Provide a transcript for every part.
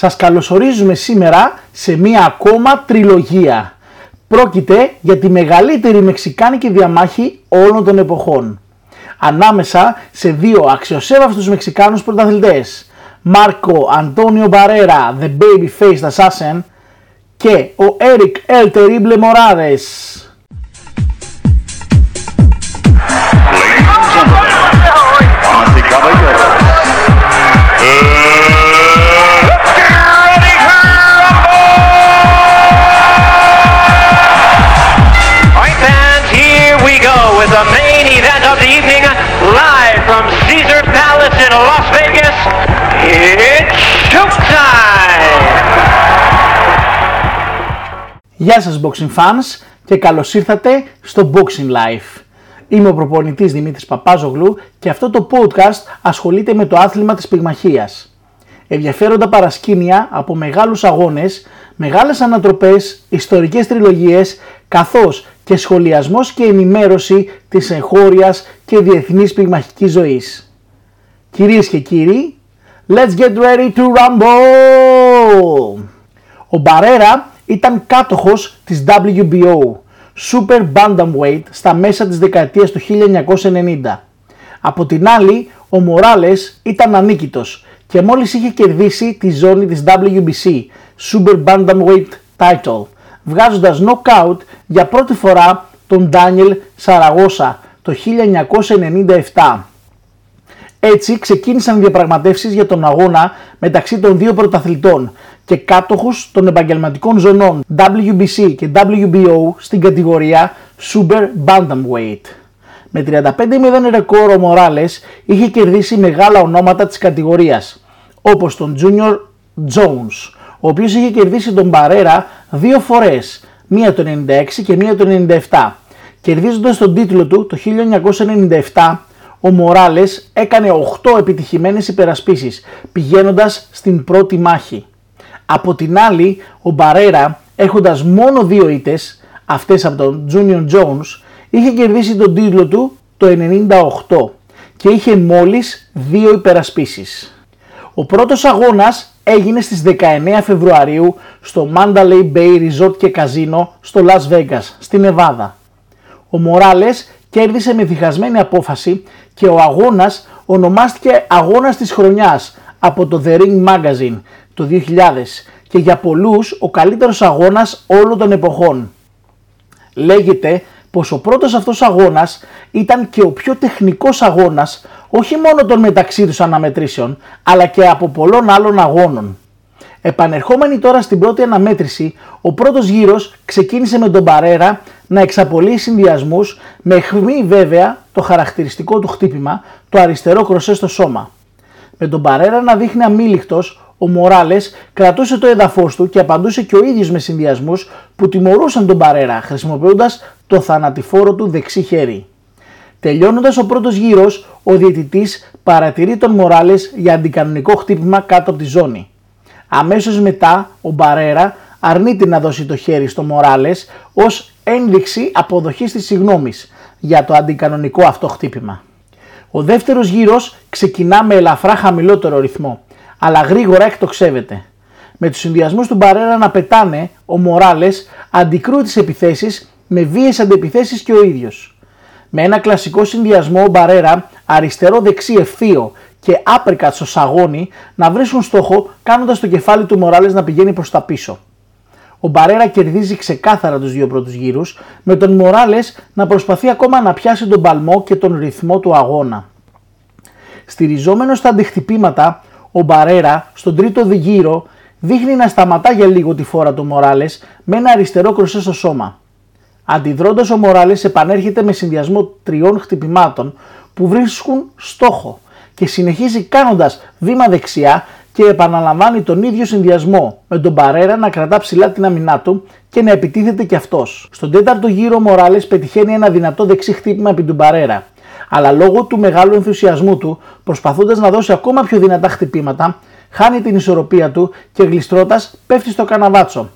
Σας καλωσορίζουμε σήμερα σε μία ακόμα τριλογία. Πρόκειται για τη μεγαλύτερη μεξικάνικη διαμάχη όλων των εποχών. Ανάμεσα σε δύο αξιοσέβαυτους μεξικάνους πρωταθλητές. Μάρκο Αντώνιο Μπαρέρα, The Baby-Faced Assassin και ο Eric El Terrible Morales. Γεια σας boxing fans και καλώς ήρθατε στο Boxing Life. Είμαι ο προπονητής Δημήτρης Παπάζογλου και αυτό το podcast ασχολείται με το άθλημα της πυγμαχίας. Ενδιαφέροντα παρασκήνια από μεγάλους αγώνες, μεγάλες ανατροπές, ιστορικές τριλογίες, καθώς και σχολιασμός και ενημέρωση της εγχώριας και διεθνής πυγμαχικής ζωής. Κυρίες και κύριοι, let's get ready to rumble! Ο Μπαρέρα ήταν κάτοχος της WBO, Super Bantamweight, στα μέσα της δεκαετίας του 1990. Από την άλλη, ο Μοράλες ήταν ανίκητος και μόλις είχε κερδίσει τη ζώνη της WBC, Super Bantamweight Title, βγάζοντας knockout για πρώτη φορά τον Daniel Σαραγώσα το 1997. Έτσι ξεκίνησαν οι διαπραγματεύσεις για τον αγώνα μεταξύ των δύο πρωταθλητών και κάτοχους των επαγγελματικών ζωνών WBC και WBO στην κατηγορία Super Bantamweight. Με 35-0 ρεκόρ ο Μοράλες είχε κερδίσει μεγάλα ονόματα της κατηγορίας όπως τον Junior Jones ο οποίος είχε κερδίσει τον Μπαρέρα δύο φορές, μία το 96 και μία το 97. Κερδίζοντας τον τίτλο του το 1997 ο Μοράλες έκανε 8 επιτυχημένες υπερασπίσεις πηγαίνοντας στην πρώτη μάχη. Από την άλλη, ο Μπαρέρα έχοντας μόνο δύο ήτες, αυτές από τον Junior Jones, είχε κερδίσει τον τίτλο του το 98 και είχε μόλις δύο υπερασπίσεις. Ο πρώτος αγώνας έγινε στις 19 Φεβρουαρίου στο Mandalay Bay Resort και Casino στο Las Vegas, στη Νεβάδα. Ο Μοράλες κέρδισε με διχασμένη απόφαση και ο αγώνας ονομάστηκε αγώνας της χρονιάς από το The Ring Magazine το 2000 και για πολλούς ο καλύτερος αγώνας όλων των εποχών. Λέγεται πως ο πρώτος αυτός αγώνας ήταν και ο πιο τεχνικός αγώνας όχι μόνο των μεταξύ τους αναμετρήσεων αλλά και από πολλών άλλων αγώνων. Επανερχόμενοι τώρα στην πρώτη αναμέτρηση, ο πρώτος γύρος ξεκίνησε με τον Παρέρα να εξαπολύει συνδυασμούς με αιχμή βέβαια το χαρακτηριστικό του χτύπημα, το αριστερό κροσέ στο σώμα. Με τον Παρέρα να δείχνει αμήλικτος, ο Μοράλες κρατούσε το έδαφος του και απαντούσε και ο ίδιος με συνδυασμούς που τιμωρούσαν τον Παρέρα χρησιμοποιώντας το θανατηφόρο του δεξί χέρι. Τελειώνοντας ο πρώτος γύρος, ο διαιτητής παρατηρεί τον Μοράλες για αντικανονικό χτύπημα κάτω από τη ζώνη. Αμέσως μετά ο Μπαρέρα αρνείται να δώσει το χέρι στο Μοράλες ως ένδειξη αποδοχής της συγνώμης για το αντικανονικό αυτό χτύπημα. Ο δεύτερος γύρος ξεκινά με ελαφρά χαμηλότερο ρυθμό, αλλά γρήγορα εκτοξεύεται. Με τους συνδυασμούς του Μπαρέρα να πετάνε, ο Μοράλες αντικρούει τις επιθέσεις με βίαιες αντεπιθέσεις και ο ίδιος. Με ένα κλασικό συνδυασμό ο Μπαρέρα αριστερό-δεξί ευθείο και άπρικα στο σαγόνι να βρίσκουν στόχο κάνοντας το κεφάλι του Μοράλες να πηγαίνει προς τα πίσω. Ο Μπαρέρα κερδίζει ξεκάθαρα τους δύο πρώτους γύρους με τον Μοράλες να προσπαθεί ακόμα να πιάσει τον παλμό και τον ρυθμό του αγώνα. Στηριζόμενος στα αντιχτυπήματα, ο Μπαρέρα στον τρίτο γύρο δείχνει να σταματά για λίγο τη φόρα του Μοράλες με ένα αριστερό κροσέ στο σώμα. Αντιδρώντας ο Μοράλες επανέρχεται με συνδυασμό τριών χτυπημάτων που βρίσκουν στόχο και συνεχίζει κάνοντας βήμα δεξιά και επαναλαμβάνει τον ίδιο συνδυασμό με τον Παρέρα να κρατά ψηλά την αμυνά του και να επιτίθεται κι αυτός. Στον τέταρτο γύρο ο Μοράλες πετυχαίνει ένα δυνατό δεξί χτύπημα επί του Παρέρα, αλλά λόγω του μεγάλου ενθουσιασμού του, προσπαθώντας να δώσει ακόμα πιο δυνατά χτυπήματα, χάνει την ισορροπία του και γλιστρώντας πέφτει στο καναβάτσο,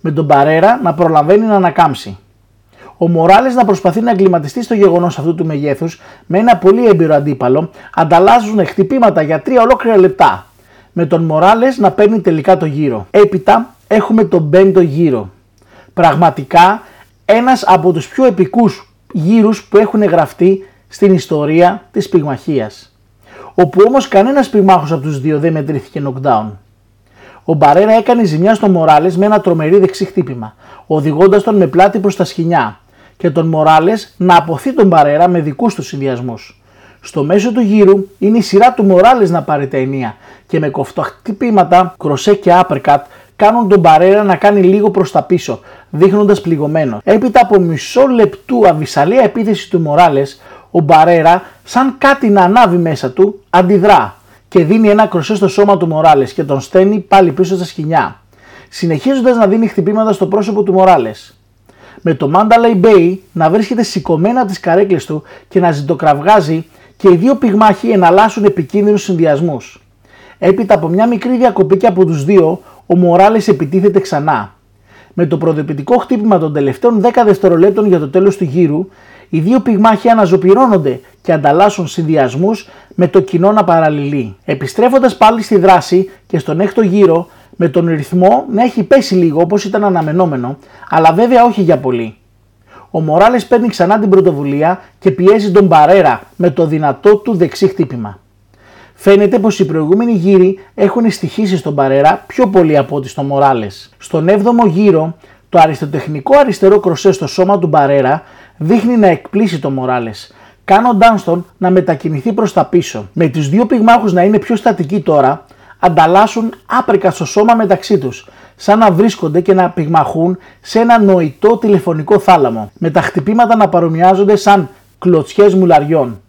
με τον Παρέρα να προλαβαίνει να ανακάμψει. Ο Μοράλες να προσπαθεί να εγκληματιστεί στο γεγονός αυτού του μεγέθους με ένα πολύ έμπειρο αντίπαλο, ανταλλάσσουν χτυπήματα για τρία ολόκληρα λεπτά. με τον Μοράλες να παίρνει τελικά το γύρο. Έπειτα έχουμε τον πέμπτο γύρο. Πραγματικά ένας από τους πιο επικούς γύρους που έχουν γραφτεί στην ιστορία της πυγμαχίας. Όπου όμως κανένας πυγμάχος από τους δύο δεν μετρήθηκε knockdown. Ο Μπαρέρα έκανε ζημιά στον Μοράλες με ένα τρομερή δεξί χτύπημα, οδηγώντας τον με πλάτη προς τα σκηνιά και τον Μοράλες να αποθεί τον Μπαρέρα με δικούς του συνδυασμούς. Στο μέσο του γύρου είναι η σειρά του Μοράλες να πάρει τα ενία και με χτυπήματα, κροσέ και άπερκατ κάνουν τον Μπαρέρα να κάνει λίγο προς τα πίσω, δείχνοντας πληγωμένος. Έπειτα από μισό λεπτού αβυσαλία επίθεση του Μοράλες, ο Μπαρέρα, σαν κάτι να ανάβει μέσα του, αντιδρά και δίνει ένα κροσέ στο σώμα του Μοράλες και τον στέλνει πάλι πίσω στα σκηνιά, συνεχίζοντας να δίνει χτυπήματα στο πρόσωπο του Μοράλες. Με το Mandalay Bay να βρίσκεται σηκωμένα από τις καρέκλες του και να ζητοκραυγάζει και οι δύο πυγμάχοι εναλλάσσουν επικίνδυνους συνδυασμούς. Έπειτα από μια μικρή διακοπή και από τους δύο, ο Μοράλες επιτίθεται ξανά. Με το προδεπητικό χτύπημα των τελευταίων 10 δευτερολέπτων για το τέλος του γύρου, οι δύο πυγμάχοι αναζωπυρώνονται και ανταλλάσσουν συνδυασμούς με το κοινό να παραλληλεί. Επιστρέφοντας πάλι στη δράση και στον έκτο γύρο, με τον ρυθμό να έχει πέσει λίγο όπως ήταν αναμενόμενο, αλλά βέβαια όχι για πολύ. Ο Μοράλες παίρνει ξανά την πρωτοβουλία και πιέζει τον Παρέρα με το δυνατό του δεξί χτύπημα. Φαίνεται πως οι προηγούμενοι γύροι έχουν στοιχήσει στον Παρέρα πιο πολύ από ό,τι στον Μοράλες. Στον 7ο γύρο, το αριστοτεχνικό αριστερό κροσέ στο σώμα του Μπαρέρα δείχνει να εκπλήσει τον Μοράλες, κάνοντάς τον να μετακινηθεί προς τα πίσω. Με του δύο πυγμάχους να είναι πιο στατικοί τώρα, ανταλλάσσουν άπρικα στο σώμα μεταξύ τους, σαν να βρίσκονται και να πυγμαχούν σε ένα νοητό τηλεφωνικό θάλαμο, με τα χτυπήματα να παρομοιάζονται σαν κλωτσιές μουλαριών.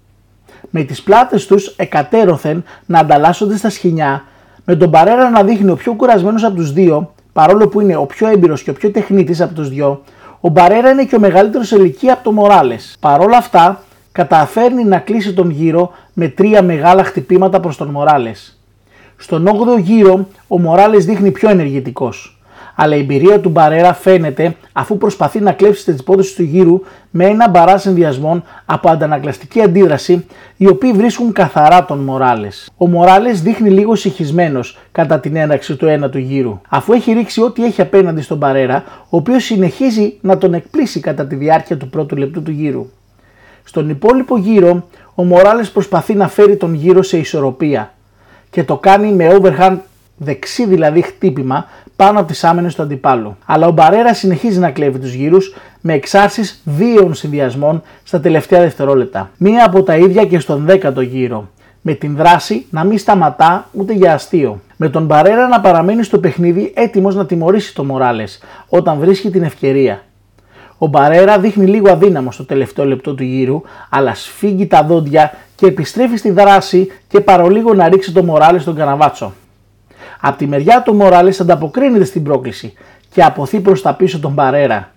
Με τις πλάτες τους εκατέρωθεν να ανταλλάσσονται στα σχοινιά, με τον Παρέρα να δείχνει ο πιο κουρασμένος από τους δύο, παρόλο που είναι ο πιο έμπειρος και ο πιο τεχνίτης από τους δυο, ο Μπαρέρα είναι και ο μεγαλύτερος σε ηλικία από το Μοράλες. Παρ' όλα αυτά, καταφέρνει να κλείσει τον γύρο με τρία μεγάλα χτυπήματα προς τον Μοράλες. Στον 8ο γύρο, ο Μοράλες δείχνει πιο ενεργητικός. Αλλά η εμπειρία του Μπαρέρα φαίνεται αφού προσπαθεί να κλέψει τις πόδε του γύρου με ένα μπαρά συνδυασμών από αντανακλαστική αντίδραση, οι οποίοι βρίσκουν καθαρά τον Μοράλες. Ο Μοράλες δείχνει λίγο συγχυσμένο κατά την έναρξη του ένατου γύρου, αφού έχει ρίξει ό,τι έχει απέναντι στον Μπαρέρα, ο οποίος συνεχίζει να τον εκπλήσει κατά τη διάρκεια του πρώτου λεπτού του γύρου. Στον υπόλοιπο γύρο, ο Μοράλες προσπαθεί να φέρει τον γύρο σε ισορροπία και το κάνει με overhand δεξί δηλαδή χτύπημα πάνω από τις άμενε του αντιπάλου. Αλλά ο Μπαρέρα συνεχίζει να κλέβει τους γύρους με εξάρσεις βίαιων συνδυασμών στα τελευταία δευτερόλεπτα. Μία από τα ίδια και στον 10ο γύρο. Με την δράση να μην σταματά ούτε για αστείο. Με τον Μπαρέρα να παραμένει στο παιχνίδι έτοιμος να τιμωρήσει το Μοράλες όταν βρίσκει την ευκαιρία. Ο Μπαρέρα δείχνει λίγο αδύναμο στο τελευταίο λεπτό του γύρου, αλλά σφίγγει τα δόντια και επιστρέφει στη δράση και παρολίγο να ρίξει το Μοράλες στον καναβάτσο. Από τη μεριά του Μοράλες ανταποκρίνεται στην πρόκληση και αποθεί προς τα πίσω τον Μπαρέρα.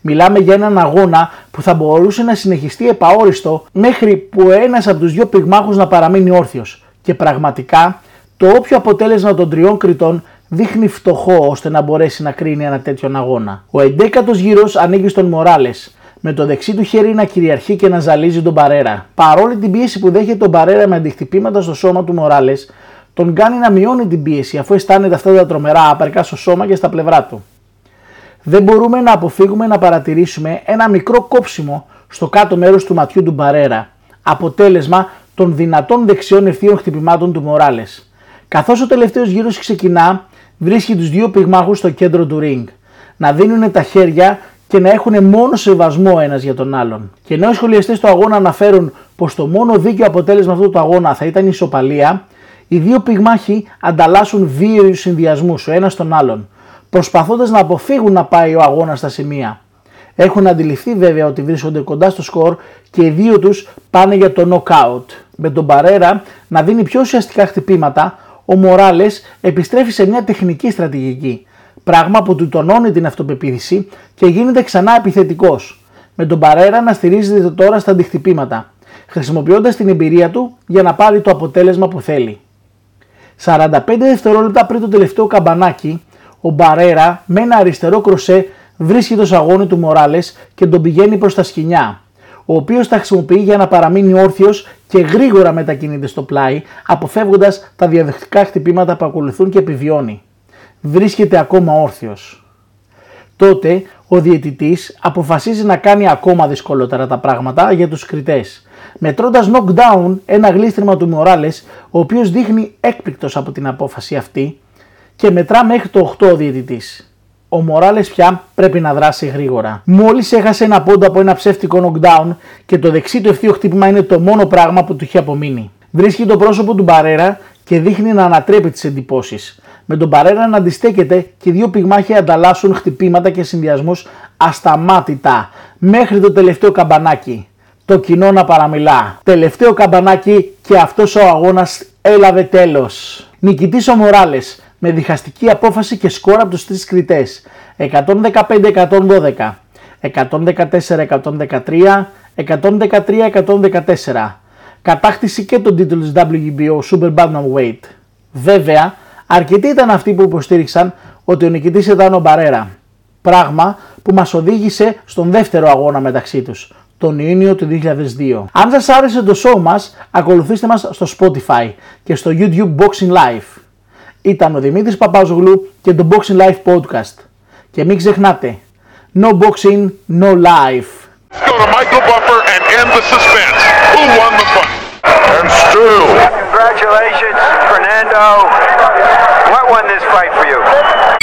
Μιλάμε για έναν αγώνα που θα μπορούσε να συνεχιστεί επαόριστο μέχρι που ένας από τους δύο πυγμάχους να παραμείνει όρθιος. Και πραγματικά το όποιο αποτέλεσμα των τριών κριτών δείχνει φτωχό ώστε να μπορέσει να κρίνει ένα τέτοιον αγώνα. Ο 11ο γύρος ανοίγει στον Μοράλες, με το δεξί του χέρι να κυριαρχεί και να ζαλίζει τον Παρέρα. Παρόλη την πίεση που δέχεται τον Παρέρα με αντιχτυπήματα στο σώμα του Μοράλες, τον κάνει να μειώνει την πίεση αφού αισθάνεται αυτά τα τρομερά άπερκα στο σώμα και στα πλευρά του. Δεν μπορούμε να αποφύγουμε να παρατηρήσουμε ένα μικρό κόψιμο στο κάτω μέρος του ματιού του Μπαρέρα, αποτέλεσμα των δυνατών δεξιών ευθείων χτυπημάτων του Μοράλες. Καθώς ο τελευταίος γύρος ξεκινά, βρίσκει τους δύο πυγμάχους στο κέντρο του ring, να δίνουν τα χέρια και να έχουν μόνο σεβασμό ένας για τον άλλον. Και ενώ οι σχολιαστές του αγώνα αναφέρουν πως το μόνο δίκαιο αποτέλεσμα αυτού του αγώνα θα ήταν η ισοπαλία, οι δύο πυγμάχοι ανταλλάσσουν βίαιους συνδυασμούς ο ένας τον άλλον, προσπαθώντας να αποφύγουν να πάει ο αγώνας στα σημεία. Έχουν αντιληφθεί βέβαια ότι βρίσκονται κοντά στο σκορ και οι δύο τους πάνε για το knockout. Με τον Παρέρα να δίνει πιο ουσιαστικά χτυπήματα, ο Μοράλες επιστρέφει σε μια τεχνική στρατηγική. Πράγμα που του τονώνει την αυτοπεποίθηση και γίνεται ξανά επιθετικός. Με τον Παρέρα να στηρίζεται τώρα στα αντιχτυπήματα, χρησιμοποιώντας την εμπειρία του για να πάρει το αποτέλεσμα που θέλει. 45 δευτερόλεπτα πριν το τελευταίο καμπανάκι, ο Μπαρέρα με ένα αριστερό κροσέ βρίσκει το σαγόνι του Μοράλες και τον πηγαίνει προς τα σκηνιά. ο οποίος τα χρησιμοποιεί για να παραμείνει όρθιος και γρήγορα μετακινείται στο πλάι, αποφεύγοντας τα διαδεχτικά χτυπήματα που ακολουθούν και επιβιώνει. Βρίσκεται ακόμα όρθιος. Τότε ο διαιτητής αποφασίζει να κάνει ακόμα δυσκολότερα τα πράγματα για τους κριτές, μετρώντας knockdown ένα γλίστριμα του Μοράλες, ο οποίος δείχνει έκπληκτος από την απόφαση αυτή και μετρά μέχρι το 8 ο διαιτητής ο Μοράλες πια πρέπει να δράσει γρήγορα. Μόλις έχασε ένα πόντο από ένα ψεύτικο knockdown και το δεξί του ευθείο χτύπημα είναι το μόνο πράγμα που του είχε απομείνει. Βρίσκει το πρόσωπο του Μπαρέρα και δείχνει να ανατρέπει τις εντυπώσεις. Με τον Μπαρέρα να αντιστέκεται και οι δύο πυγμάχοι ανταλλάσσουν χτυπήματα και συνδυασμούς ασταμάτητα μέχρι το τελευταίο καμπανάκι. Το κοινό να παραμιλά. Τελευταίο καμπανάκι και αυτός ο αγώνας έλαβε τέλος. Νικητής ο Μοράλες με διχαστική απόφαση και σκορ από τους τρεις κριτές 115-112, 114-113, 113-114. Κατάκτηση και τον τίτλο της WBO Super Bantamweight. Βέβαια, αρκετοί ήταν αυτοί που υποστήριξαν ότι ο νικητής ήταν ο Μπαρέρα. Πράγμα που μας οδήγησε στον δεύτερο αγώνα μεταξύ τους, τον Ιούνιο του 2002. Αν σας άρεσε το show μας, ακολουθήστε μας στο Spotify και στο YouTube Boxing Life. Ήταν ο Δημήτρης Παπάζογλου και το Boxing Life Podcast. Και μην ξεχνάτε, no boxing, no life. Go to Michael Buffer and end the suspense. Who won the fight? And still. Congratulations, Fernando. What won this fight for you?